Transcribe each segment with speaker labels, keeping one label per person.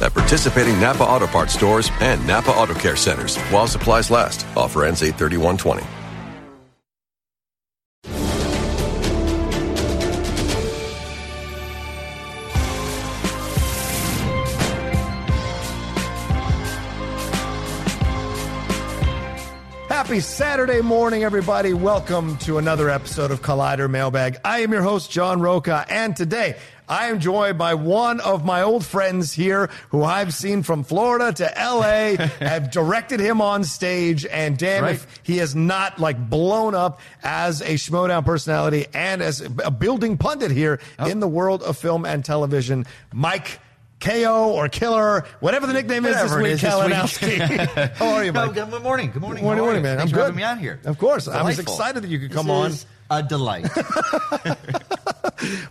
Speaker 1: At participating Napa Auto Parts stores and Napa Auto Care centers while supplies last. Offer ends 83120.
Speaker 2: Happy Saturday morning, everybody. Welcome to another episode of Collider Mailbag. I am your host, John Rocha, and today I am joined by one of my old friends here who I've seen from Florida to LA, have directed him on stage, and damn
Speaker 3: Right.
Speaker 2: if he has not like blown up as a Schmodown personality and as a building pundit here oh. in the world of film and television. Mike KO or Killer, whatever the nickname
Speaker 3: Whatever it
Speaker 2: is this
Speaker 3: is this week.
Speaker 2: Kalinowski. How are you,
Speaker 3: No,
Speaker 2: Mike?
Speaker 3: good morning. Good morning.
Speaker 2: Morning, morning, man.
Speaker 3: Thanks
Speaker 2: I'm
Speaker 3: for
Speaker 2: good.
Speaker 3: having me on here.
Speaker 2: Of course. I was excited that you could
Speaker 3: This
Speaker 2: come on.
Speaker 3: is A delight.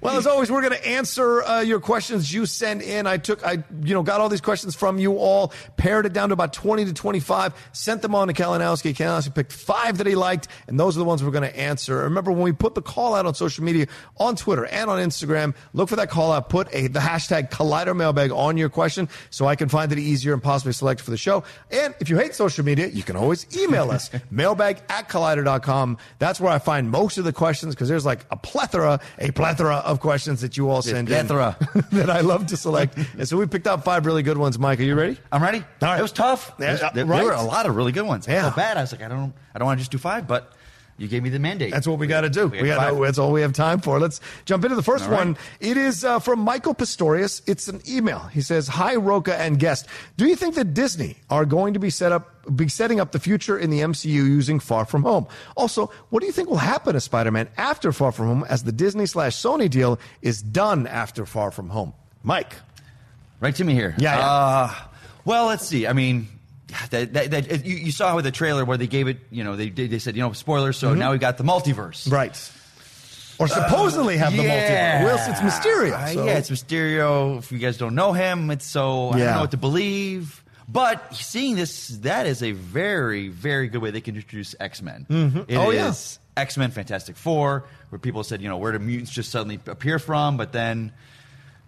Speaker 2: Well, as always, we're going to answer uh, your questions you send in. I took, I, you know, got all these questions from you all, pared it down to about 20 to 25, sent them on to Kalinowski. Kalinowski picked five that he liked, and those are the ones we're going to answer. Remember, when we put the call out on social media, on Twitter and on Instagram, look for that call out, put a, the hashtag Collider Mailbag on your question so I can find it easier and possibly select for the show. And if you hate social media, you can always email us, mailbag at collider.com. That's where I find most of the questions because there's like a plethora, a plethora of questions that you all send
Speaker 3: plethora.
Speaker 2: in that I love to select. and so we picked out five really good ones. Mike, are you ready?
Speaker 3: I'm ready.
Speaker 2: All right.
Speaker 3: It was tough.
Speaker 2: Yeah,
Speaker 3: It was- there,
Speaker 2: right.
Speaker 3: there were a lot of really good ones. I
Speaker 2: Yeah.
Speaker 3: felt bad. I was like, I don't, I don't want to just do five, but you gave me the mandate.
Speaker 2: That's what we got to do. We,
Speaker 3: got
Speaker 2: got that's all we have time for. Let's jump into the first
Speaker 3: right.
Speaker 2: one. It is uh, from Michael Pistorius. It's an email. He says, "Hi Rocha and guest. Do you think that Disney are going to be set up be setting up the future in the MCU using Far From Home? Also, what do you think will happen to Spider-Man after Far From Home as the Disney slash Sony deal is done after Far From Home?" Mike.
Speaker 3: Right to me here.
Speaker 2: Yeah, yeah.
Speaker 3: Uh, well, let's see. I mean, that, that, that, you, you saw with the trailer where they gave it, you know, they, they said, you know, spoilers, so now we got the multiverse.
Speaker 2: Mm-hmm. Right. Or supposedly have the multiverse. Well, it's Mysterio.
Speaker 3: Uh, Yeah, it's Mysterio. If you guys don't know him, it's so I don't know what to believe. But seeing this, that is a very, very good way they can introduce X Men. Mm-hmm.
Speaker 2: Oh, yeah.
Speaker 3: X Men Fantastic Four, where people said, you know, where do mutants just suddenly appear from? But then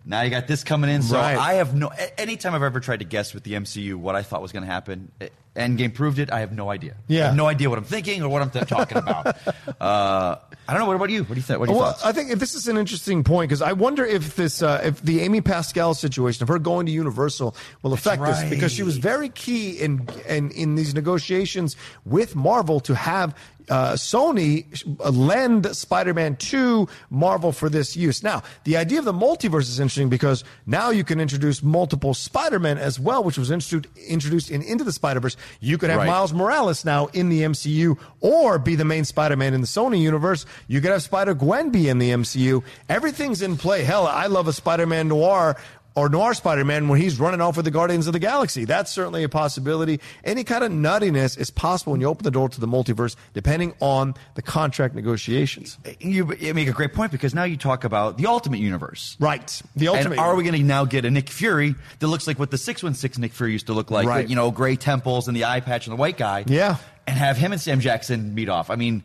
Speaker 3: now you got this coming in. So
Speaker 2: Right.
Speaker 3: I have no. Anytime I've ever tried to guess with the MCU what I thought was going to happen, Endgame proved it. I have no idea.
Speaker 2: Yeah.
Speaker 3: I have no idea what I'm thinking or what I'm th- talking about. uh, I don't know. What about you? What do you think? What do you
Speaker 2: Well,
Speaker 3: thoughts?
Speaker 2: I think this is an interesting point because I wonder if this, uh, if the Amy Pascal situation, of her going to Universal, will affect this because she was very key in in, in these negotiations with Marvel to have. Uh, Sony lend Spider-Man to Marvel for this use. Now, the idea of the multiverse is interesting because now you can introduce multiple Spider-Men as well, which was introduced introduced in Into the Spider-Verse. You could have
Speaker 3: Right.
Speaker 2: Miles Morales now in the MCU or be the main Spider-Man in the Sony universe. You could have Spider-Gwen be in the MCU. Everything's in play. Hell, I love a Spider-Man noir or Noir Spider Man when he's running off with the Guardians of the Galaxy. That's certainly a possibility. Any kind of nuttiness is possible when you open the door to the multiverse, depending on the contract negotiations.
Speaker 3: You, you make a great point because now you talk about the Ultimate Universe.
Speaker 2: Right. The Ultimate
Speaker 3: And are we going to now get a Nick Fury that looks like what the 616 Nick Fury used to look like?
Speaker 2: Right.
Speaker 3: You know, gray temples and the eye patch and the white guy.
Speaker 2: Yeah.
Speaker 3: And have him and Sam Jackson meet off. I mean,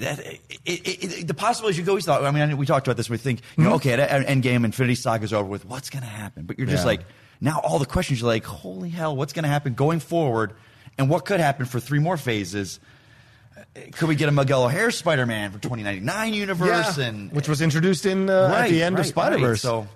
Speaker 3: that, it, it, it, the possibilities you always thought, I mean, we talked about this. We think, you know, okay, at, at Endgame, Infinity Saga's over with. What's going to happen? But you're just
Speaker 2: Yeah.
Speaker 3: like, now all the questions, you're like, holy hell, what's going to happen going forward? And what could happen for three more phases? Could we get a Miguel O'Hara Spider Man for 2099 universe?
Speaker 2: Yeah,
Speaker 3: And
Speaker 2: which was introduced in uh, at the end of Spider Verse.
Speaker 3: right. So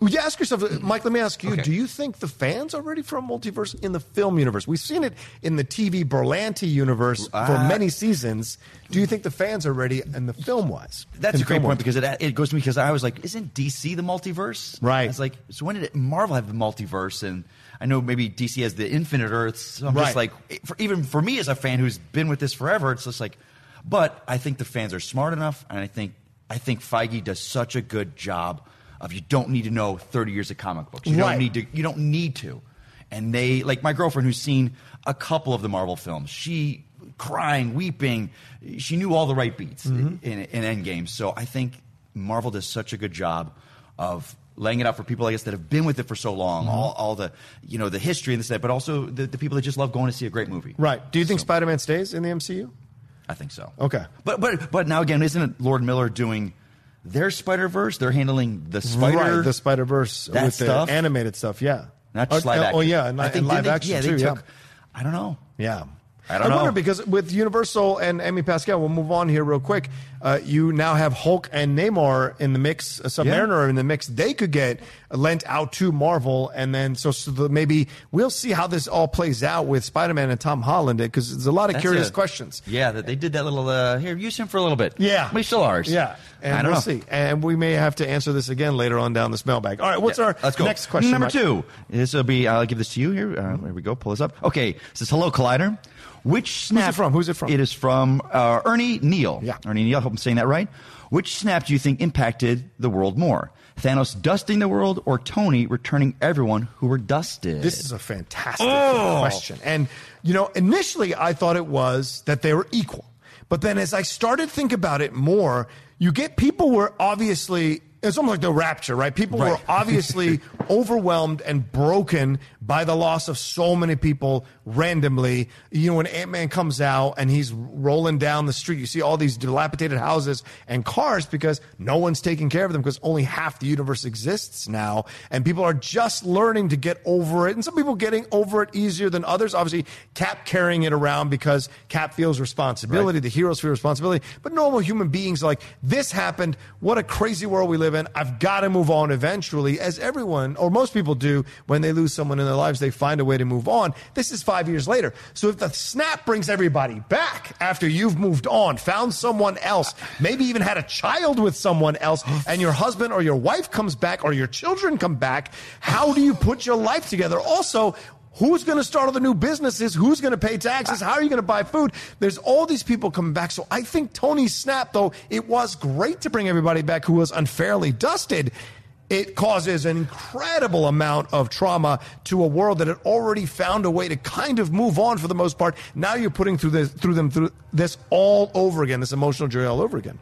Speaker 2: You ask yourself, uh, Mike? Let me ask you:
Speaker 3: Okay.
Speaker 2: Do you think the fans are ready for a multiverse in the film universe? We've seen it in the TV Berlanti universe for
Speaker 3: Uh,
Speaker 2: many seasons. Do you think the fans are ready in the film wise?
Speaker 3: That's a great point because it, it goes to me because I was like, isn't DC the multiverse?
Speaker 2: Right.
Speaker 3: It's like, so when did it, Marvel have the multiverse? And I know maybe DC has the Infinite Earths. So I'm
Speaker 2: Right.
Speaker 3: just like, for, even for me as a fan who's been with this forever, it's just like, but I think the fans are smart enough, and I think I think Feige does such a good job of you don't need to know 30 years of comic books. You
Speaker 2: Right.
Speaker 3: don't need to. You don't need to. And they like my girlfriend who's seen a couple of the Marvel films. She crying, weeping. She knew all the right beats
Speaker 2: Mm-hmm.
Speaker 3: in, in Endgame. So I think Marvel does such a good job of laying it out for people, I guess, that have been with it for so long.
Speaker 2: Mm-hmm.
Speaker 3: All, all the you know the history and this that, but also the, the people that just love going to see a great movie.
Speaker 2: Right. Do you think
Speaker 3: So,
Speaker 2: Spider Man stays in the MCU?
Speaker 3: I think so.
Speaker 2: Okay.
Speaker 3: But but but now again, isn't it Lord Miller doing their Spider Verse? They're handling the Spider.
Speaker 2: right. The Spider Verse
Speaker 3: that
Speaker 2: with
Speaker 3: stuff?
Speaker 2: the animated stuff. Yeah.
Speaker 3: Not just
Speaker 2: Oh,
Speaker 3: live
Speaker 2: oh, yeah, and,
Speaker 3: I
Speaker 2: and live
Speaker 3: they-
Speaker 2: action
Speaker 3: yeah,
Speaker 2: too.
Speaker 3: they
Speaker 2: yeah.
Speaker 3: took. I don't know.
Speaker 2: Yeah.
Speaker 3: I don't
Speaker 2: wonder
Speaker 3: know.
Speaker 2: because with Universal and Amy Pascal, we'll move on here real quick. Uh, you now have Hulk and Namor in the mix, uh, Submariner in the mix. They could get lent out to Marvel, and then so, so the, maybe we'll see how this all plays out with Spider Man and Tom Holland because there's a lot of
Speaker 3: That's
Speaker 2: curious
Speaker 3: a-
Speaker 2: questions.
Speaker 3: Yeah, that they did that little. Uh, here, use him for a little bit.
Speaker 2: Yeah,
Speaker 3: we still ours.
Speaker 2: Yeah, and
Speaker 3: I don't
Speaker 2: we'll
Speaker 3: know.
Speaker 2: see. And we may have to answer this again later on down this mailbag. All right, what's
Speaker 3: Yeah,
Speaker 2: our
Speaker 3: Let's go.
Speaker 2: next question?
Speaker 3: Number
Speaker 2: Mike?
Speaker 3: two. This will be. I'll give this to you here. Uh, here we go. Pull this up. Okay. It says hello, Collider. Which snap?
Speaker 2: it from? Who's it from?
Speaker 3: It is from uh, Ernie Neal.
Speaker 2: Yeah.
Speaker 3: Ernie Neal. I hope I'm saying that right. Which snap do you think impacted the world more? Thanos dusting the world or Tony returning everyone who were dusted?
Speaker 2: This is a fantastic
Speaker 3: Oh.
Speaker 2: question. And, you know, initially I thought it was that they were equal. But then as I started to think about it more, you get people were obviously, it's almost like the rapture, right? People were obviously overwhelmed and broken by the loss of so many people randomly. You know, when Ant Man comes out and he's rolling down the street, you see all these dilapidated houses and cars because no one's taking care of them because only half the universe exists now. And people are just learning to get over it. And some people getting over it easier than others. Obviously, Cap carrying it around because Cap feels responsibility. The heroes feel responsibility. But normal human beings are like, this happened. What a crazy world we live in. I've got to move on eventually, as everyone or most people do when they lose someone in their lives. They find a way to move on. This is five years later. So if the snap brings everybody back after you've moved on, found someone else, maybe even had a child with someone else, and your husband or your wife comes back or your children come back, how do you put your life together? Also, Who's going to start all the new businesses? Who's going to pay taxes? How are you going to buy food? There's all these people coming back. So I think Tony's snap, though, it was great to bring everybody back who was unfairly dusted. It causes an incredible amount of trauma to a world that had already found a way to kind of move on for the most part. Now you're putting through this, through them through this all over again, this emotional journey all over again.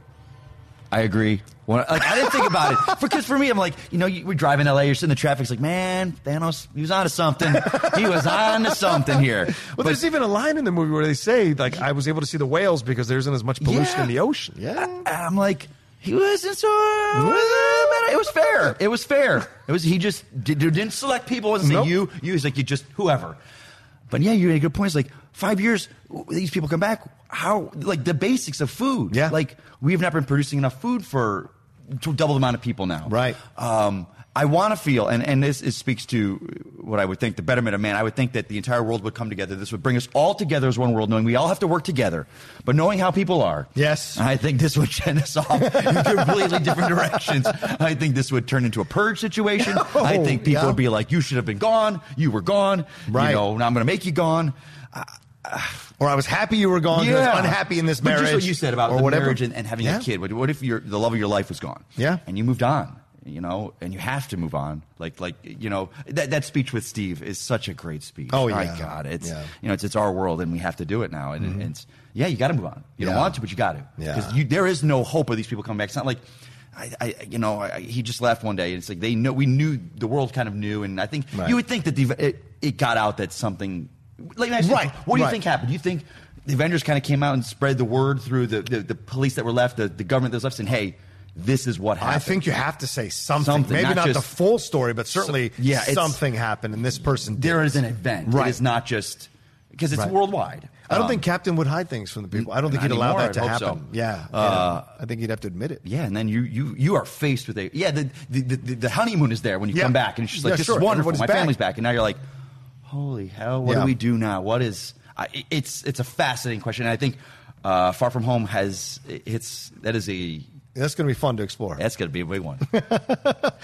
Speaker 3: I agree. When, like I didn't think about it because for me, I'm like, you know, you, we drive in LA, you're sitting in the traffic, it's like, man, Thanos, he was on to something. he was on to something here.
Speaker 2: Well,
Speaker 3: But-
Speaker 2: there's even a line in the movie where they say, like, I was able to see the whales because there isn't as much pollution
Speaker 3: Yeah.
Speaker 2: in the ocean. Yeah.
Speaker 3: And I'm like, he wasn't so. It was fair. It was fair. It was. He just did, didn't select people. It wasn't
Speaker 2: Nope.
Speaker 3: you. You. He's like you just whoever. But yeah, you made a good point. It's like five years. These people come back. How like the basics of food.
Speaker 2: Yeah.
Speaker 3: Like we've not been producing enough food for to double the amount of people now.
Speaker 2: Right.
Speaker 3: Um, I want to feel, and, and this, speaks to what I would think the betterment of man. I would think that the entire world would come together. This would bring us all together as one world, knowing we all have to work together, but knowing how people are.
Speaker 2: Yes.
Speaker 3: I think this would send us off in completely different directions. I think this would turn into a purge situation. I think people
Speaker 2: yeah.
Speaker 3: would be like, "You should have been gone. You were gone.
Speaker 2: Right.
Speaker 3: You know, now I'm going to make you gone."
Speaker 2: Or I was happy you were gone. 'cause I was unhappy in this
Speaker 3: But
Speaker 2: marriage.
Speaker 3: Just what you said about
Speaker 2: or
Speaker 3: the
Speaker 2: whatever.
Speaker 3: marriage and, and having
Speaker 2: Yeah.
Speaker 3: a kid. What, what if your the love of your life was gone?
Speaker 2: Yeah.
Speaker 3: And you moved on. you know, and you have to move on. Like, like you know, that that speech with Steve is such a great speech.
Speaker 2: Oh,
Speaker 3: My
Speaker 2: yeah.
Speaker 3: God, it's
Speaker 2: Yeah.
Speaker 3: you know, it's it's our world, and we have to do it now. And, and mm-hmm. it's yeah, you got to move on. You don't want to, but you got to.
Speaker 2: Yeah.
Speaker 3: Because there is no hope of these people coming back. It's not like. I, I, you know, I, he just left one day. and It's like they know we knew the world kind of knew, and I think
Speaker 2: Right.
Speaker 3: you would think that the, it, it got out that something. Like,
Speaker 2: Right,
Speaker 3: What do you
Speaker 2: right.
Speaker 3: think happened? Do you think the Avengers kind of came out and spread the word through the, the, the police that were left, the, the government that was left, saying, "Hey, this is what happened."
Speaker 2: I think you have to say something.
Speaker 3: Something,
Speaker 2: Maybe
Speaker 3: not
Speaker 2: not, the full story, but certainly
Speaker 3: yeah,
Speaker 2: something happened, and this person. Did.
Speaker 3: there is an event.
Speaker 2: Right.
Speaker 3: It is not just because it's
Speaker 2: Right.
Speaker 3: worldwide.
Speaker 2: I don't
Speaker 3: Um,
Speaker 2: think Captain would hide things from the people. I don't think he'd allow
Speaker 3: anymore.
Speaker 2: that to happen.
Speaker 3: so.
Speaker 2: Yeah,
Speaker 3: Uh,
Speaker 2: yeah. I think he'd have to admit it.
Speaker 3: Yeah, and then you you you are faced with a yeah the the, the, the honeymoon is there when you
Speaker 2: Yeah.
Speaker 3: come back and it's just like
Speaker 2: Yeah,
Speaker 3: this
Speaker 2: sure.
Speaker 3: is wonderful
Speaker 2: Everybody's
Speaker 3: my
Speaker 2: back.
Speaker 3: family's back and now you're like holy hell what
Speaker 2: Yeah.
Speaker 3: do we do now what is I, it's it's a fascinating question and I think uh, Far From Home has it's that is a
Speaker 2: That's going to be fun to explore.
Speaker 3: that's going to be a big one.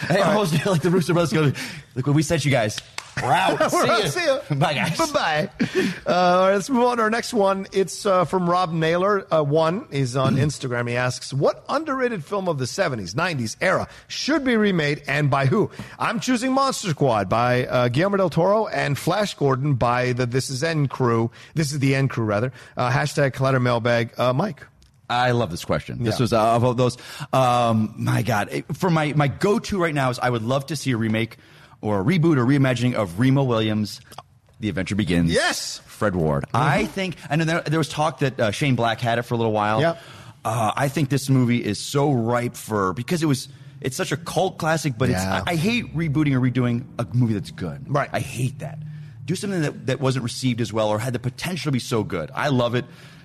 Speaker 3: I almost feel like the Russo Brothers go look what we sent you guys we're out
Speaker 2: We're
Speaker 3: see,
Speaker 2: out.
Speaker 3: ya.
Speaker 2: See ya.
Speaker 3: bye guys
Speaker 2: Bye bye. Uh, all right, let's move on to our next one. It's uh, from Rob Naylor. Uh, one is on Instagram. He asks, "What underrated film of the '70s, '90s era should be remade, and by who?" I'm choosing Monster Squad by uh, Guillermo del Toro and Flash Gordon by the This Is End crew. This is the End crew, rather. Uh, hashtag Collider Mailbag. Uh, Mike.
Speaker 3: I love this question. This
Speaker 2: Yeah.
Speaker 3: was uh, of those. Um, my God, It- for my my go to right now is I would love to see a remake or a reboot or reimagining of Remo Williams. The Adventure Begins.
Speaker 2: Yes.
Speaker 3: Fred Ward. I think, and then there, there was talk that uh, Shane Black had it for a little while.
Speaker 2: Yep.
Speaker 3: Uh, I think this movie is so ripe for because it was. It's such a cult classic, but
Speaker 2: Yeah.
Speaker 3: it's. I, I hate rebooting or redoing a movie that's good.
Speaker 2: Right.
Speaker 3: I hate that. Do something that, that wasn't received as well or had the potential to be so good. I love it.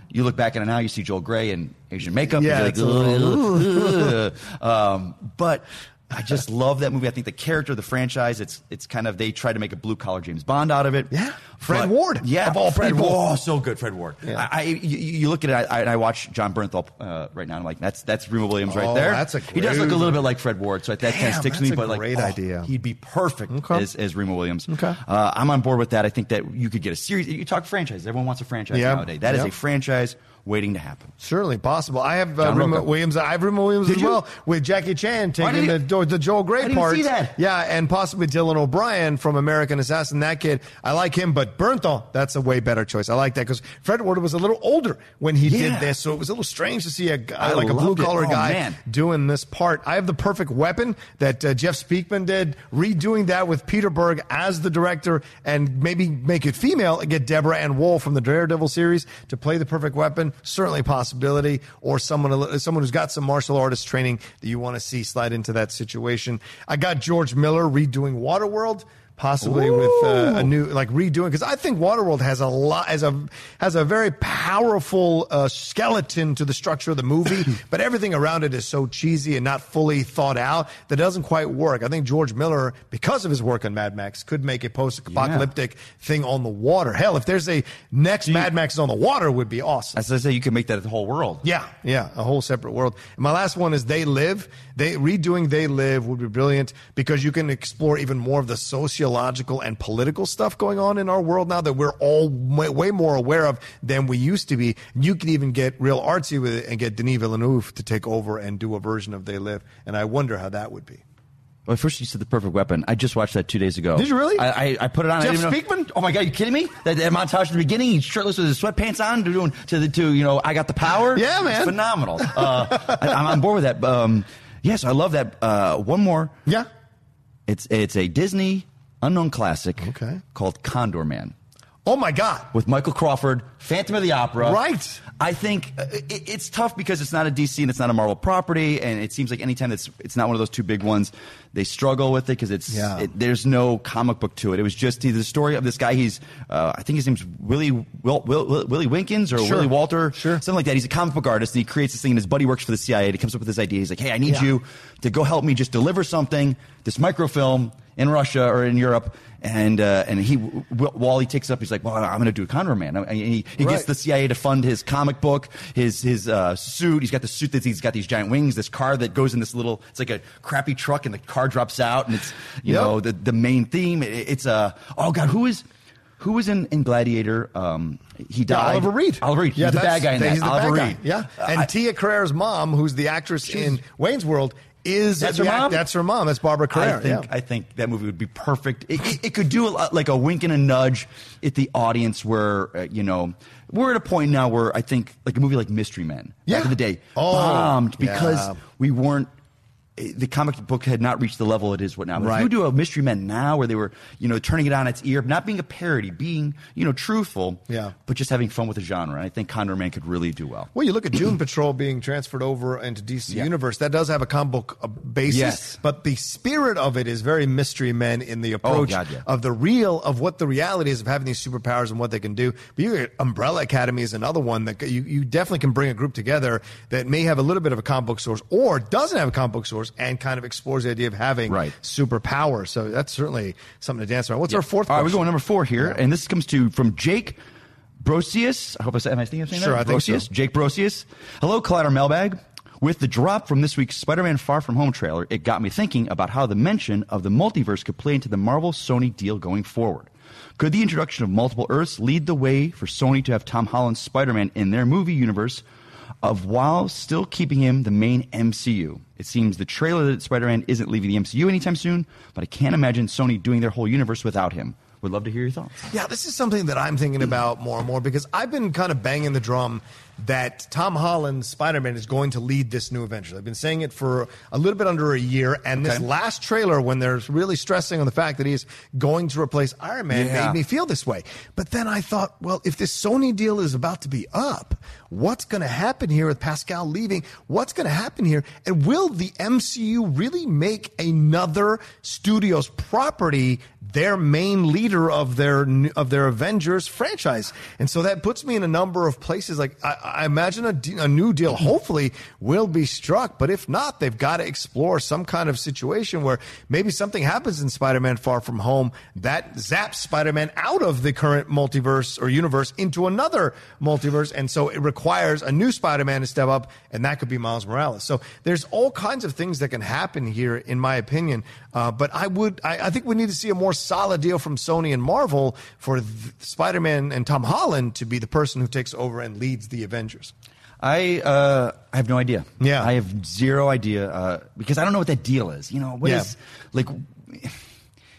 Speaker 3: You look back at it now, you see Joel Grey in Asian makeup.
Speaker 2: Yeah,
Speaker 3: and
Speaker 2: it's
Speaker 3: you're
Speaker 2: a
Speaker 3: like,
Speaker 2: little-
Speaker 3: "Ugh." um, but I just love that movie. I think the character, the franchise, it's it's kind of they try to make a blue collar James Bond out of it.
Speaker 2: Yeah. Fred
Speaker 3: But-
Speaker 2: Ward,
Speaker 3: yeah,
Speaker 2: of all
Speaker 3: Fred
Speaker 2: people.
Speaker 3: Ward. Oh, so good, Fred Ward.
Speaker 2: Yeah.
Speaker 3: I, I you, you look at it, I, I watch Jon Bernthal uh, right now. I'm like, that's that's Remo Williams right
Speaker 2: Oh,
Speaker 3: there.
Speaker 2: that's a
Speaker 3: he does look a little bit like Fred Ward, so that, kind of sticks to me. But like,
Speaker 2: great
Speaker 3: oh,
Speaker 2: idea.
Speaker 3: he'd be perfect
Speaker 2: Okay.
Speaker 3: as, as Remo Williams.
Speaker 2: Okay.
Speaker 3: Uh, I'm on board with that. I think that you could get a series. You talk franchise. Everyone wants a franchise
Speaker 2: Yeah.
Speaker 3: nowadays. That is
Speaker 2: Yeah.
Speaker 3: a franchise waiting to happen.
Speaker 2: Certainly possible. I have uh, Remo Williams. I have Remo Williams
Speaker 3: Did
Speaker 2: as
Speaker 3: you?
Speaker 2: well with Jackie Chan taking the,
Speaker 3: he-
Speaker 2: the Joel
Speaker 3: Grey
Speaker 2: part. Yeah, and possibly Dylan O'Brien from American Assassin. That kid, I like him, but Bernthal, that's a way better choice. I like that because Fred Ward was a little older when he
Speaker 3: Yeah.
Speaker 2: did this, so it was a little strange to see a guy
Speaker 3: I
Speaker 2: like a blue collar
Speaker 3: Oh,
Speaker 2: guy
Speaker 3: man.
Speaker 2: doing this part. I have the perfect weapon that uh, Jeff Speakman did, redoing that with Peter Berg as the director, and maybe make it female and get Deborah Ann Woll from the Daredevil series to play the perfect weapon. Certainly a possibility, or someone someone who's got some martial artist training that you want to see slide into that situation. I got George Miller redoing Waterworld. Possibly with uh, a new like redoing because I think Waterworld has a lot has a has a very powerful uh, skeleton to the structure of the movie, but everything around it is so cheesy and not fully thought out that it doesn't quite work. I think George Miller, because of his work on Mad Max, could make a post-apocalyptic thing on the water. Hell, if there's a next Mad Max is on the water, would be awesome.
Speaker 3: As I say, you can make that the whole world.
Speaker 2: Yeah, yeah, a whole separate world. And my last one is They Live. They redoing They Live would be brilliant because you can explore even more of the sociological and political stuff going on in our world now that we're all way, way more aware of than we used to be. You could even get real artsy with it and get Denis Villeneuve to take over and do a version of They Live. And I wonder how that would be.
Speaker 3: Well, first you said the perfect weapon. I just watched that two days ago.
Speaker 2: Did you really?
Speaker 3: I, I, I put it on.
Speaker 2: Jeff
Speaker 3: I didn't even know-
Speaker 2: Speakman?
Speaker 3: Oh my god, you kidding me? That, that montage at the beginning, he's shirtless with his sweatpants on, doing to the to you know, I got the power.
Speaker 2: Yeah, man.
Speaker 3: It's phenomenal. Uh, I, I'm on board with that. Um, yes, I love that. Uh, one more.
Speaker 2: Yeah.
Speaker 3: It's it's a Disney unknown classic.
Speaker 2: Okay.
Speaker 3: Called Condor Man
Speaker 2: Oh my God.
Speaker 3: with Michael Crawford, Phantom of the Opera.
Speaker 2: Right.
Speaker 3: I think uh, it, it's tough because it's not a DC and it's not a Marvel property, and it seems like anytime it's it's not one of those two big ones, they struggle with it because it's
Speaker 2: Yeah.
Speaker 3: it, there's no comic book to it. It was just the story of this guy. He's uh, I think his name's Willie Will, Will, Will, Willie Winkins or
Speaker 2: Sure.
Speaker 3: Willie Walter,
Speaker 2: Sure.
Speaker 3: something like that. He's a comic book artist and he creates this thing. And his buddy works for the CIA. And he comes up with this idea. He's like, hey, I need
Speaker 2: Yeah.
Speaker 3: you to go help me just deliver something, this microfilm in Russia or in Europe. And uh, and he while he takes up, he's like, well, I'm going to do a Condor Man. And he, he
Speaker 2: Right.
Speaker 3: gets the CIA to fund his comic book, his his uh, suit. He's got the suit that he's got these giant wings. This car that goes in this little. It's like a crappy truck, and the car drops out, and it's you
Speaker 2: Yep.
Speaker 3: know the the main theme. It, it's a oh god, who is who was in, in Gladiator? Um, he
Speaker 2: Yeah,
Speaker 3: died.
Speaker 2: Oliver Reed.
Speaker 3: Oliver Reed.
Speaker 2: Yeah,
Speaker 3: he's the bad guy in that.
Speaker 2: He's the
Speaker 3: Oliver
Speaker 2: bad
Speaker 3: Reed.
Speaker 2: guy. Yeah. And
Speaker 3: I-
Speaker 2: Tia Carrere's mom, who's the actress in Wayne's World, is
Speaker 3: That's her
Speaker 2: act-
Speaker 3: mom?
Speaker 2: That's her mom. That's Barbara Carrera.
Speaker 3: I think
Speaker 2: yeah.
Speaker 3: I think that movie would be perfect. It, it, it could do a, like a wink and a nudge at the audience, where uh, you know we're at a point now where I think like a movie like Mystery Men
Speaker 2: Yeah.
Speaker 3: back in the day
Speaker 2: Oh,
Speaker 3: bombed because
Speaker 2: yeah.
Speaker 3: we weren't. The comic book had not reached the level it is what now. But
Speaker 2: Right.
Speaker 3: If you do a Mystery Men now, where they were, you know, turning it on its ear, not being a parody, being, you know, truthful,
Speaker 2: Yeah.
Speaker 3: but just having fun with the genre, I think Condor Man could really do well.
Speaker 2: Well, you look at Doom Patrol being transferred over into DC
Speaker 3: Yeah.
Speaker 2: Universe. That does have a comic book uh, basis,
Speaker 3: Yes.
Speaker 2: but the spirit of it is very Mystery Men in the approach
Speaker 3: God, yeah.
Speaker 2: of the real of what the reality is of having these superpowers and what they can do. But you get Umbrella Academy is another one that you, you definitely can bring a group together that may have a little bit of a comic book source or doesn't have a comic book source and kind of explores the idea of having
Speaker 3: Right.
Speaker 2: superpowers. So that's certainly something to dance around. What's our fourth?
Speaker 3: All right, we're going number four here, and this comes to from Jake Brosius. I hope I said. Am I thinking of saying
Speaker 2: Sure,
Speaker 3: that?
Speaker 2: I think so.
Speaker 3: Brosius? Jake Brosius. Hello, Collider Mailbag. With the drop from this week's Spider-Man Far From Home trailer, it got me thinking about how the mention of the multiverse could play into the Marvel Sony deal going forward. Could the introduction of multiple Earths lead the way for Sony to have Tom Holland's Spider-Man in their movie universe, of while still keeping him the main MCU? It seems the trailer that Spider-Man isn't leaving the MCU anytime soon, but I can't imagine Sony doing their whole universe without him. Would love to hear your thoughts.
Speaker 2: Yeah, this is something that I'm thinking about more and more because I've been kind of banging the drum that Tom Holland's Spider Man is going to lead this new Avengers. I've been saying it for a little bit under a year, and this last trailer, when they're really stressing on the fact that he's going to replace Iron Man,
Speaker 3: Yeah.
Speaker 2: made me feel this way. But then I thought, well, if this Sony deal is about to be up, what's going to happen here with Pascal leaving? What's going to happen here? And will the MCU really make another studio's property their main leader of their of their Avengers franchise? And so that puts me in a number of places. Like I, I imagine a, de- a new deal mm-hmm. hopefully will be struck, but if not, they've got to explore some kind of situation where maybe something happens in Spider-Man: Far From Home that zaps Spider-Man out of the current multiverse or universe into another multiverse, and so it requires a new Spider-Man to step up, and that could be Miles Morales. So there's all kinds of things that can happen here, in my opinion. Uh, but I would, I, I think we need to see a more solid deal from Sony and Marvel for Spider-Man and Tom Holland to be the person who takes over and leads the Avengers.
Speaker 3: I uh, I have no idea.
Speaker 2: Yeah.
Speaker 3: I have zero idea uh, because I don't know what that deal is. You know, what is
Speaker 2: Yeah.
Speaker 3: like?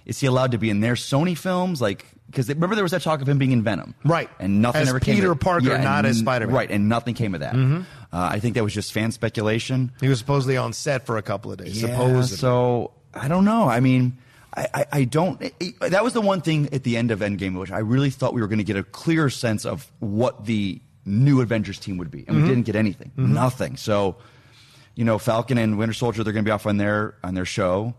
Speaker 3: Is he allowed to be in their Sony films? Like, because remember there was that talk of him being in Venom,
Speaker 2: Right.
Speaker 3: And nothing
Speaker 2: As
Speaker 3: ever came.
Speaker 2: Peter. Parker,
Speaker 3: Yeah,
Speaker 2: not as Spider-Man. Mm-hmm.
Speaker 3: right? And nothing came of that. Uh, I think that was just fan speculation.
Speaker 2: He was supposedly on set for a couple of days.
Speaker 3: Yeah,
Speaker 2: supposedly.
Speaker 3: So I don't know. I mean, I, I, I don't. It, it- that was the one thing at the end of Endgame, which I really thought we were going to get a clearer sense of what the new Avengers team would be, and
Speaker 2: Mm-hmm.
Speaker 3: we didn't get anything, nothing. So, you know, Falcon and Winter Soldier, they're going to be off on their on their show,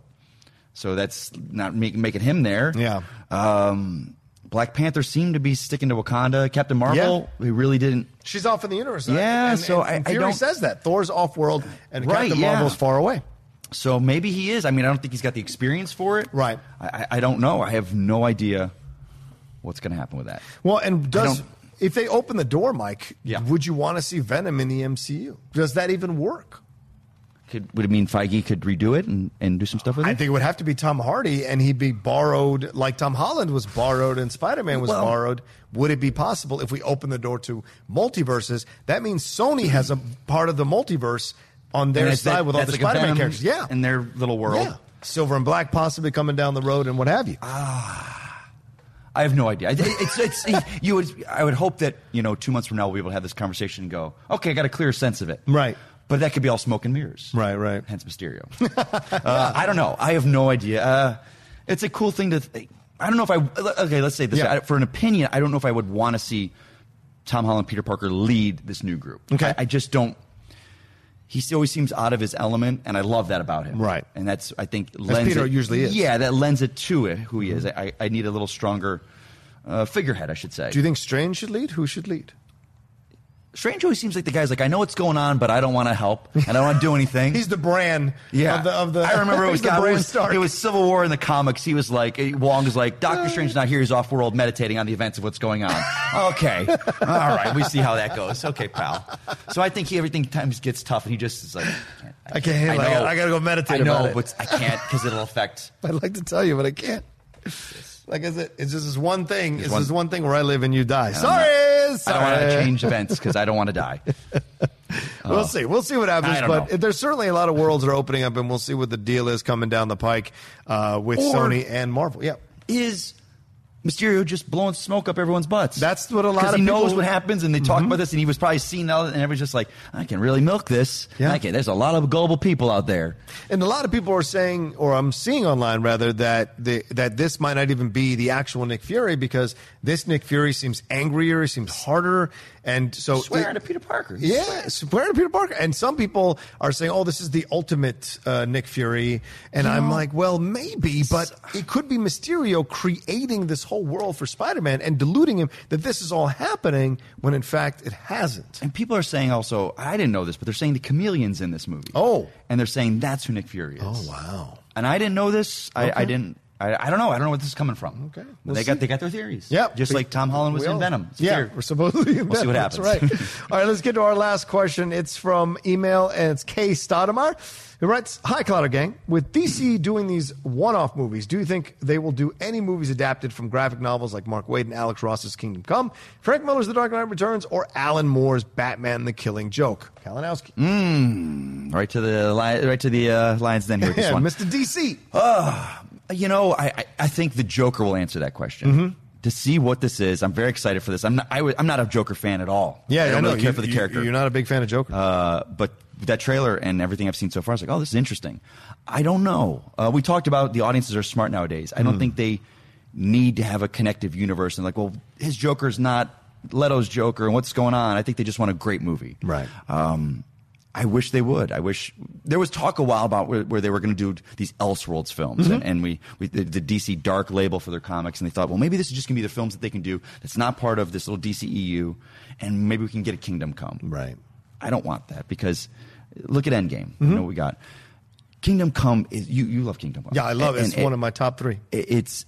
Speaker 3: so that's not make, making him there.
Speaker 2: Yeah.
Speaker 3: Um, Black Panther seemed to be sticking to Wakanda. Captain Marvel, we really didn't.
Speaker 2: She's off in the universe.
Speaker 3: Yeah,
Speaker 2: and,
Speaker 3: so
Speaker 2: and,
Speaker 3: I- I
Speaker 2: Fury
Speaker 3: don't-
Speaker 2: says that Thor's off world and
Speaker 3: Right,
Speaker 2: Captain
Speaker 3: yeah.
Speaker 2: Marvel's far away.
Speaker 3: So maybe he is. I mean, I don't think he's got the experience for it.
Speaker 2: Right.
Speaker 3: I, I- don't know. I have no idea what's going to happen with that.
Speaker 2: Well, and does if they open the door, Mike?
Speaker 3: Yeah.
Speaker 2: Would you want to see Venom in the MCU? Does that even work?
Speaker 3: Could would it mean Feige could redo it and, and do some stuff with it?
Speaker 2: I think it would have to be Tom Hardy, and he'd be borrowed like Tom Holland was borrowed and Spider Man was
Speaker 3: Well-
Speaker 2: borrowed. Would it be possible if we open the door to multiverses? That means Sony has a part of the multiverse on their side
Speaker 3: that-
Speaker 2: with all the
Speaker 3: like
Speaker 2: Spider Man characters. Yeah,
Speaker 3: in their little world.
Speaker 2: yeah. Silver and Black possibly coming down the road and what have you.
Speaker 3: Ah, I have no idea. I- It's, it's, you would. I would hope that you know, two months from now, we'll be able to have this conversation and go, okay, I got a clear sense of it.
Speaker 2: Right.
Speaker 3: But that could be all smoke and mirrors.
Speaker 2: Right, right.
Speaker 3: Hence Mysterio. uh, I don't know. I have no idea. Uh, it's a cool thing to. Th- I don't know if I. Okay, let's say this.
Speaker 2: Yeah.
Speaker 3: I- for an opinion, I don't know if I would want to see Tom Holland, Peter Parker lead this new group.
Speaker 2: Okay.
Speaker 3: I, I just don't. He always seems out of his element, and I love that about him.
Speaker 2: Right.
Speaker 3: and that's I think lends
Speaker 2: Peter
Speaker 3: it-
Speaker 2: usually is. Mm-hmm.
Speaker 3: Yeah, that lends it to it who he is. I, I need a little stronger uh, figurehead, I should say.
Speaker 2: Do you think Strange should lead? Who should lead?
Speaker 3: Strange always seems like the guy's like, I know what's going on, but I don't want to help. And I don't want to do anything.
Speaker 2: He's the brand
Speaker 3: Yeah,
Speaker 2: of the of the.
Speaker 3: I remember it was, God, it was, it was Civil War in the comics. He was like, eh, Wong is like, Doctor uh. Strange's not here. He's off world meditating on the events of what's going on. okay, all right, we see how that goes. Okay, pal. So I think he everything times gets tough, and he just is like,
Speaker 2: I can't handle it. I gotta- I gotta go meditate
Speaker 3: I know, but I can't because it'll affect.
Speaker 2: I'd like to tell you, but I can't. Like I said, it's just this one thing. It's
Speaker 3: one-
Speaker 2: this one thing where I live and you die.
Speaker 3: I'm
Speaker 2: Sorry,
Speaker 3: I don't want to change events because I don't want to die.
Speaker 2: We'll see. We'll see what happens. But
Speaker 3: know.
Speaker 2: there's certainly a lot of worlds are opening up, and we'll see what the deal is coming down the pike uh, with
Speaker 3: Or-
Speaker 2: Sony and Marvel. Yeah.
Speaker 3: Is Mysterio just blowing smoke up everyone's butts?
Speaker 2: That's what a lot of
Speaker 3: he knows
Speaker 2: people- Mm-hmm.
Speaker 3: what happens, and they talk about this, and he was probably seeing all, and everybody's just like, I can really milk this.
Speaker 2: Yeah.
Speaker 3: Can, there's a lot of gullible people out there.
Speaker 2: And a lot of people are saying, or I'm seeing online rather, that the, that this might not even be the actual Nick Fury because this Nick Fury seems angrier, he seems harder, and so
Speaker 3: Swearing to Peter Parker.
Speaker 2: Yeah, swearing to Peter Parker. And some people are saying, "Oh, this is the ultimate uh, Nick Fury," and I'm like, "Well, maybe, but it could be Mysterio creating this whole world for Spider-Man and deluding him that this is all happening when in fact it hasn't."
Speaker 3: And people are saying also, I didn't know this, but they're saying the chameleon's in this movie.
Speaker 2: Oh.
Speaker 3: And they're saying that's who Nick Fury is.
Speaker 2: Oh, wow.
Speaker 3: And I didn't know this. I, I didn't. I, I don't know. I don't know where this is coming from.
Speaker 2: Okay. We'll
Speaker 3: they
Speaker 2: see.
Speaker 3: got they got their theories.
Speaker 2: Yeah,
Speaker 3: Just like Tom Holland was in Venom. It's
Speaker 2: Yeah,
Speaker 3: weird.
Speaker 2: we're supposedly
Speaker 3: We'll see what
Speaker 2: Venom. That's
Speaker 3: happens.
Speaker 2: right. all right, let's get to our last question. It's from email, and it's Kay Stoudemire, who writes, "Hi, Collider Gang. With DC doing these one-off movies, do you think they will do any movies adapted from graphic novels like Mark Waid and Alex Ross's Kingdom Come, Frank Miller's The Dark Knight Returns, or Alan Moore's Batman: The Killing Joke?" Kalinowski,
Speaker 3: Right to the right to the uh, lion's den here this
Speaker 2: yeah,
Speaker 3: one.
Speaker 2: Mr. DC.
Speaker 3: You know, I, I, I think the Joker will answer that question.
Speaker 2: Mm-hmm.
Speaker 3: To see what this is, I'm very excited for this. I'm not, I, am not a Joker fan at all.
Speaker 2: yeah,
Speaker 3: I don't
Speaker 2: know
Speaker 3: really care
Speaker 2: you-
Speaker 3: for the
Speaker 2: you-
Speaker 3: character.
Speaker 2: You're not a big fan of Joker.
Speaker 3: Uh, but that trailer and everything I've seen so far, I was like, oh, this is interesting. I don't know. Uh, we talked about the audiences are smart nowadays. I don't
Speaker 2: Hmm.
Speaker 3: think they need to have a connective universe and like, well, his Joker's not Leto's Joker, and what's going on? I think they just want a great movie.
Speaker 2: Right.
Speaker 3: Um, I wish they would. I wish there was talk a while about where, where they were going to do these Elseworlds films,
Speaker 2: Mm-hmm.
Speaker 3: and, and we, we the, the DC Dark label for their comics, and they thought, well, maybe this is just going to be the films that they can do. That's not part of this little DCEU, and maybe we can get a Kingdom Come.
Speaker 2: Right.
Speaker 3: I don't want that because look at Endgame. You know what we got. Kingdom Come is you. You love Kingdom Come.
Speaker 2: Mm-hmm. yeah, I love it.
Speaker 3: And-
Speaker 2: It's one of my top three.
Speaker 3: it- it's it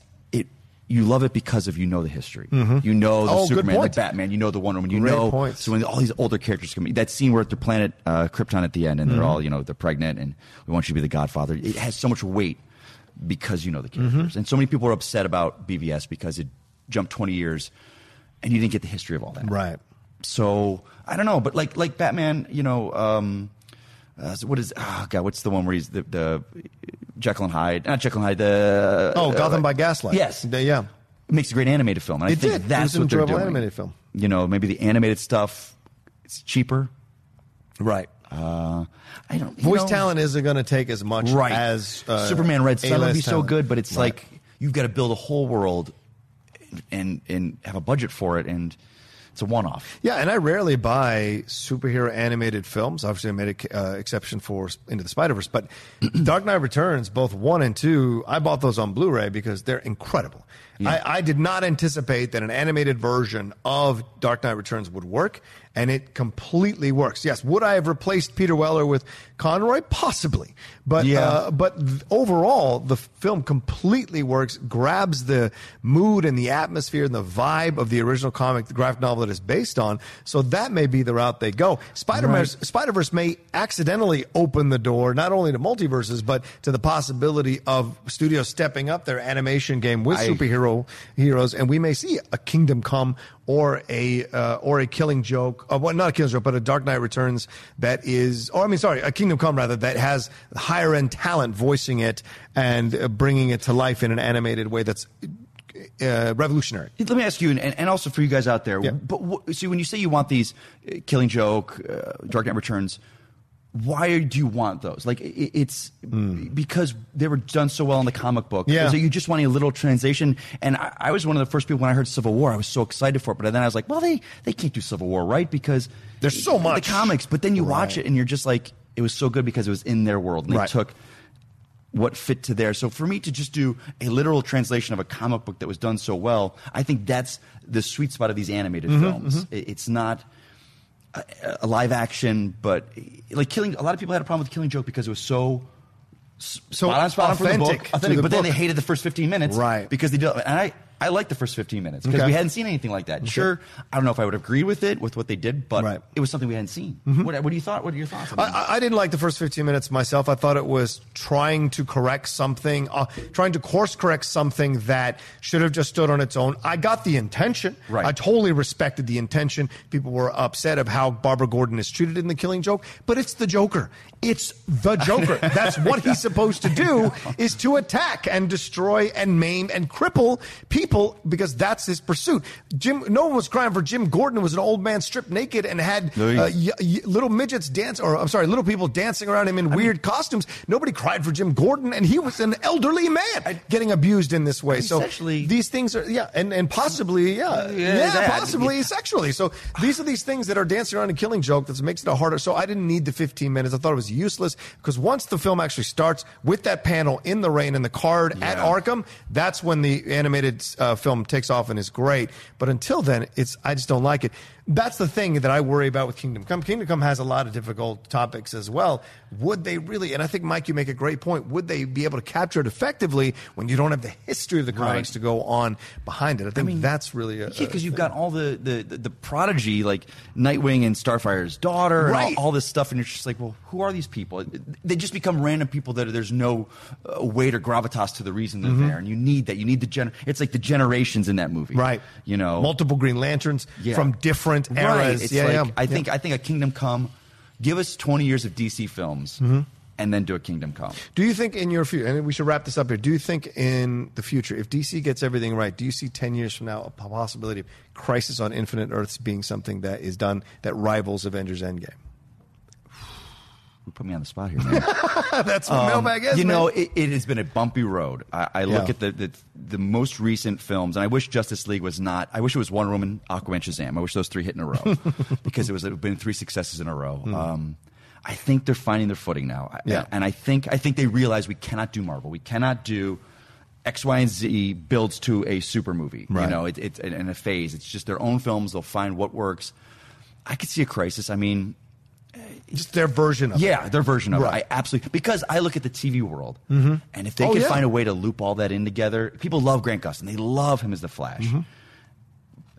Speaker 3: you love it because of you know the history. You know the
Speaker 2: Oh,
Speaker 3: Superman, the. Batman. You know the Wonder Woman. You
Speaker 2: Great
Speaker 3: know
Speaker 2: points.
Speaker 3: so when all these older characters come, that scene where at the planet uh, Krypton at the end, and
Speaker 2: Mm-hmm.
Speaker 3: they're all you know they're pregnant, and we want you to be the Godfather. It has so much weight because you know the
Speaker 2: Mm-hmm.
Speaker 3: characters, and so many people are upset about BVS because it jumped twenty years, and you didn't get the history of all that.
Speaker 2: Right.
Speaker 3: So I don't know, but like like Batman, you know, um, uh, so what is? Oh God, what's the one where he's the, the Jekyll and Hyde? Not Jekyll and Hyde. The
Speaker 2: Oh,
Speaker 3: uh,
Speaker 2: Gotham by Gaslight.
Speaker 3: Yes,
Speaker 2: The- yeah.
Speaker 3: it makes a great animated film, and I
Speaker 2: It
Speaker 3: think
Speaker 2: did.
Speaker 3: That's what they're doing.
Speaker 2: animated film.
Speaker 3: You know, maybe the animated stuff it's cheaper.
Speaker 2: Right.
Speaker 3: Uh, I don't.
Speaker 2: Voice
Speaker 3: know,
Speaker 2: talent isn't going to take as much
Speaker 3: right?
Speaker 2: as uh,
Speaker 3: Superman Red Sun would be so
Speaker 2: talent.
Speaker 3: good, but it's
Speaker 2: Right.
Speaker 3: like you've got to build a whole world and and have a budget for it, and it's a one off.
Speaker 2: Yeah, and I rarely buy superhero animated films. Obviously, I made an uh, exception for Into the Spider Verse, but Dark Knight Returns, both one and two, I bought those on Blu-ray because they're incredible. I, I did not anticipate that an animated version of Dark Knight Returns would work, and it completely works. Yes, would I have replaced Peter Weller with Conroy? Possibly, but
Speaker 3: Yeah.
Speaker 2: uh, but overall, the film completely works, grabs the mood and the atmosphere and the vibe of the original comic, the graphic novel that it's based on. So that may be the route they go. Spider Spider Verse may accidentally open the door not only to multiverses but to the possibility of studios stepping up their animation game with
Speaker 3: I-
Speaker 2: superhero heroes, and we may see a Kingdom Come or a uh, or a Killing Joke, uh, well, not a Killing Joke, but a Dark Knight Returns that is, or I mean, sorry, a Kingdom Come rather that has higher end talent voicing it and uh, bringing it to life in an animated way that's uh, revolutionary.
Speaker 3: Let me ask you, and, and also for you guys out there.
Speaker 2: Yeah.
Speaker 3: But see, when you say you want these uh, Killing Joke, uh, Dark Knight Returns, why do you want those? Like, i- it's because they were done so well in the comic book.
Speaker 2: Yeah.
Speaker 3: So you just want a little translation? And I, I was one of the first people when I heard Civil War. I was so excited for it, but then I was like, well, they they can't do Civil War, right? Because
Speaker 2: There's so much.
Speaker 3: the comics. But then you watch it, and you're just like, it was so good because it was in their world, and
Speaker 2: Right.
Speaker 3: they took what fit to there. So for me to just do a literal translation of a comic book that was done so well, I think that's the sweet spot of these animated
Speaker 2: Mm-hmm,
Speaker 3: films. It- It's not a, a live action, but like killing. A lot of people had a problem with Killing Joke because it was so.
Speaker 2: So
Speaker 3: spot on, spot on from the
Speaker 2: authentic
Speaker 3: book, authentic,
Speaker 2: the
Speaker 3: but then they hated the first 15 minutes,
Speaker 2: Right.
Speaker 3: Because they do, and I, I like the first 15 minutes because
Speaker 2: Okay.
Speaker 3: we hadn't seen anything like that. Sure, I don't know if I would agree with it with what they did, but
Speaker 2: Right.
Speaker 3: it was something we hadn't seen. What, what do you thought? What are your thoughts? on
Speaker 2: I,
Speaker 3: it?
Speaker 2: I- I didn't like the first 15 minutes myself. I thought it was trying to correct something, uh, trying to course correct something that should have just stood on its own. I got the intention.
Speaker 3: Right.
Speaker 2: I totally respected the intention. People were upset of how Barbara Gordon is treated in The Killing Joke, but it's the Joker. It's the Joker. That's what he's supposed to do is to attack and destroy and maim and cripple people because that's his pursuit. Jim, no one was crying for Jim Gordon who was an old man stripped naked and had
Speaker 3: No,
Speaker 2: uh, y- y- little midgets dance, or I'm sorry, little people dancing around him in weird costumes. Nobody cried for Jim Gordon, and he was an elderly man getting abused in this way. So these things are, yeah, and, and possibly, yeah, yeah,
Speaker 3: that.
Speaker 2: possibly sexually. So these are these things that are dancing around and killing joke that makes it a harder. So I didn't need the 15 minutes. I thought it was useless because once the film actually starts with that panel in the rain and the card at Arkham, that's when the animated uh, film takes off and is great. But until then, it's I just don't like it. That's the thing that I worry about with Kingdom Come. Kingdom Come has a lot of difficult topics as well. Would they really? And I think Mike, you make a great point. Would they be able to capture it effectively when you don't have the history of the comics
Speaker 3: Right.
Speaker 2: to go on behind it? I think that's really a,
Speaker 3: Yeah, because you've got all the, the, the, prodigy, like Nightwing and Starfire's daughter, and all, all this stuff, and you're just like, well, who are these people? They just become random people that there's no uh, weight or gravitas to the reason they're there, and you need that. You need the gen. It's like the generations in that movie,
Speaker 2: Right.
Speaker 3: You know,
Speaker 2: multiple Green Lanterns
Speaker 3: Yeah.
Speaker 2: from different
Speaker 3: Right.
Speaker 2: eras.
Speaker 3: It's
Speaker 2: yeah,
Speaker 3: like,
Speaker 2: yeah.
Speaker 3: I think
Speaker 2: Yeah.
Speaker 3: I think a Kingdom Come. Give us 20 years of DC films,
Speaker 2: Mm-hmm.
Speaker 3: and then do a Kingdom Come.
Speaker 2: Do you think in your future, and we should wrap this up here, do you think in the future, if DC gets everything right, do you see 10 years from now a possibility of Crisis on Infinite Earths being something that is done that rivals Avengers Endgame?
Speaker 3: You put me on the spot here, man.
Speaker 2: That's what mailbag is.
Speaker 3: Um, you
Speaker 2: man.
Speaker 3: know, it, it has been a bumpy road. I, I look
Speaker 2: Yeah.
Speaker 3: at the, the the most recent films, and I wish Justice League was not. I wish it was Wonder Woman, Aquaman, Shazam. I wish those three hit in a row because it was it have been three successes in a row. Um, I think they're finding their footing now.
Speaker 2: Yeah.
Speaker 3: and I think I think they realize we cannot do Marvel. We cannot do. X, Y, and Z builds to a super movie.
Speaker 2: Right.
Speaker 3: You know, it, it's in a phase. It's just their own films. They'll find what works. I could see a crisis. I mean,
Speaker 2: just their version of it.
Speaker 3: yeah, their version of
Speaker 2: Right.
Speaker 3: it. I absolutely because I look at the TV world, and if they
Speaker 2: Oh,
Speaker 3: can
Speaker 2: yeah.
Speaker 3: find a way to loop all that in together, people love Grant Gustin. They love him as the Flash,
Speaker 2: Mm-hmm.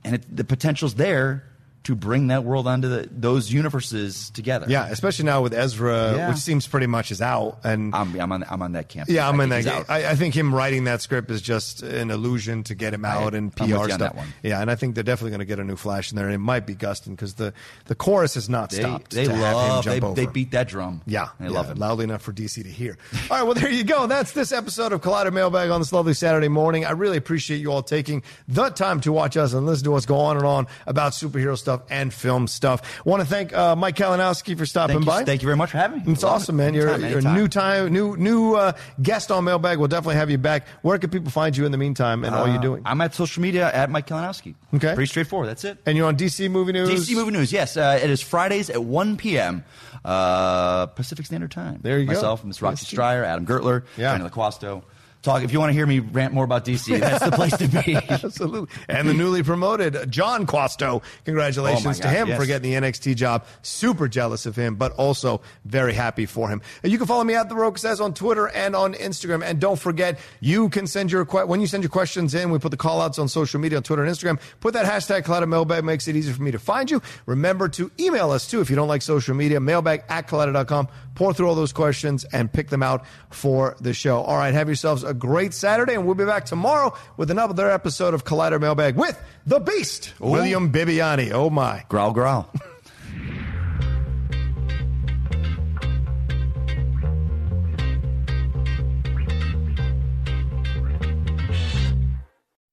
Speaker 3: and it, the potential's there to bring that world onto the, those universes together.
Speaker 2: Yeah, especially now with Ezra,
Speaker 3: Yeah.
Speaker 2: which seems pretty much is out. And
Speaker 3: I'm, I'm on I'm on that camp.
Speaker 2: yeah, I'm
Speaker 3: I
Speaker 2: in
Speaker 3: think
Speaker 2: that.
Speaker 3: out.
Speaker 2: I, I think him writing that script is just an illusion to get him out and
Speaker 3: I'm with
Speaker 2: PR
Speaker 3: on
Speaker 2: stuff.
Speaker 3: that one.
Speaker 2: Yeah, and I think they're definitely going to get a new Flash in there, and it might be Gustin because the the chorus has not
Speaker 3: they,
Speaker 2: stopped.
Speaker 3: they
Speaker 2: to have him
Speaker 3: love they, they beat that drum.
Speaker 2: Yeah,
Speaker 3: they
Speaker 2: yeah,
Speaker 3: love it.
Speaker 2: Loudly enough for DC to hear. All right, well, there you go. That's this episode of Collider Mailbag on this lovely Saturday morning. I really appreciate you all taking the time to watch us and listen to us go on and on about superhero stuff and film stuff. Want to thank uh, Mike Kalinowski for stopping
Speaker 3: Thank you,
Speaker 2: by.
Speaker 3: thank you very much for having me.
Speaker 2: It's
Speaker 3: Love
Speaker 2: awesome,
Speaker 3: it.
Speaker 2: man. You're,
Speaker 3: Anytime,
Speaker 2: you're a new time, new new uh, guest on Mailbag. We'll definitely have you back. Where can people find you in the meantime and all you're
Speaker 3: Uh,
Speaker 2: doing?
Speaker 3: I'm at social media at Mike Kalinowski.
Speaker 2: Okay.
Speaker 3: pretty straightforward. That's it.
Speaker 2: and you're on DC Movie News.
Speaker 3: DC Movie News, yes. Uh, it is Fridays at 1 p.m. Uh, Pacific Standard Time.
Speaker 2: There you go.
Speaker 3: Myself, Miss Roxy
Speaker 2: Yes,
Speaker 3: Striar, Adam Gertler,
Speaker 2: Yeah.
Speaker 3: Johnny LaQuasto. Talk, if you want to hear me rant more about DC, that's the place to be.
Speaker 2: Absolutely. And the newly promoted John Quasto. Congratulations
Speaker 3: Oh
Speaker 2: to him
Speaker 3: yes.
Speaker 2: for getting the NXT job. Super jealous of him, but also very happy for him. You can follow me at The Rocha Says on Twitter and on Instagram. And don't forget, you can send your, when you send your questions in, we put the call outs on social media on Twitter and Instagram. Put that hashtag Collider Mailbag, makes it easier for me to find you. Remember to email us too if you don't like social media, mailbag at collider.com. Pour through all those questions and pick them out for the show. All right, have yourselves a great Saturday, and we'll be back tomorrow with another episode of Collider Mailbag with the Beast, William Bibbiani. Oh my.
Speaker 3: growl, growl.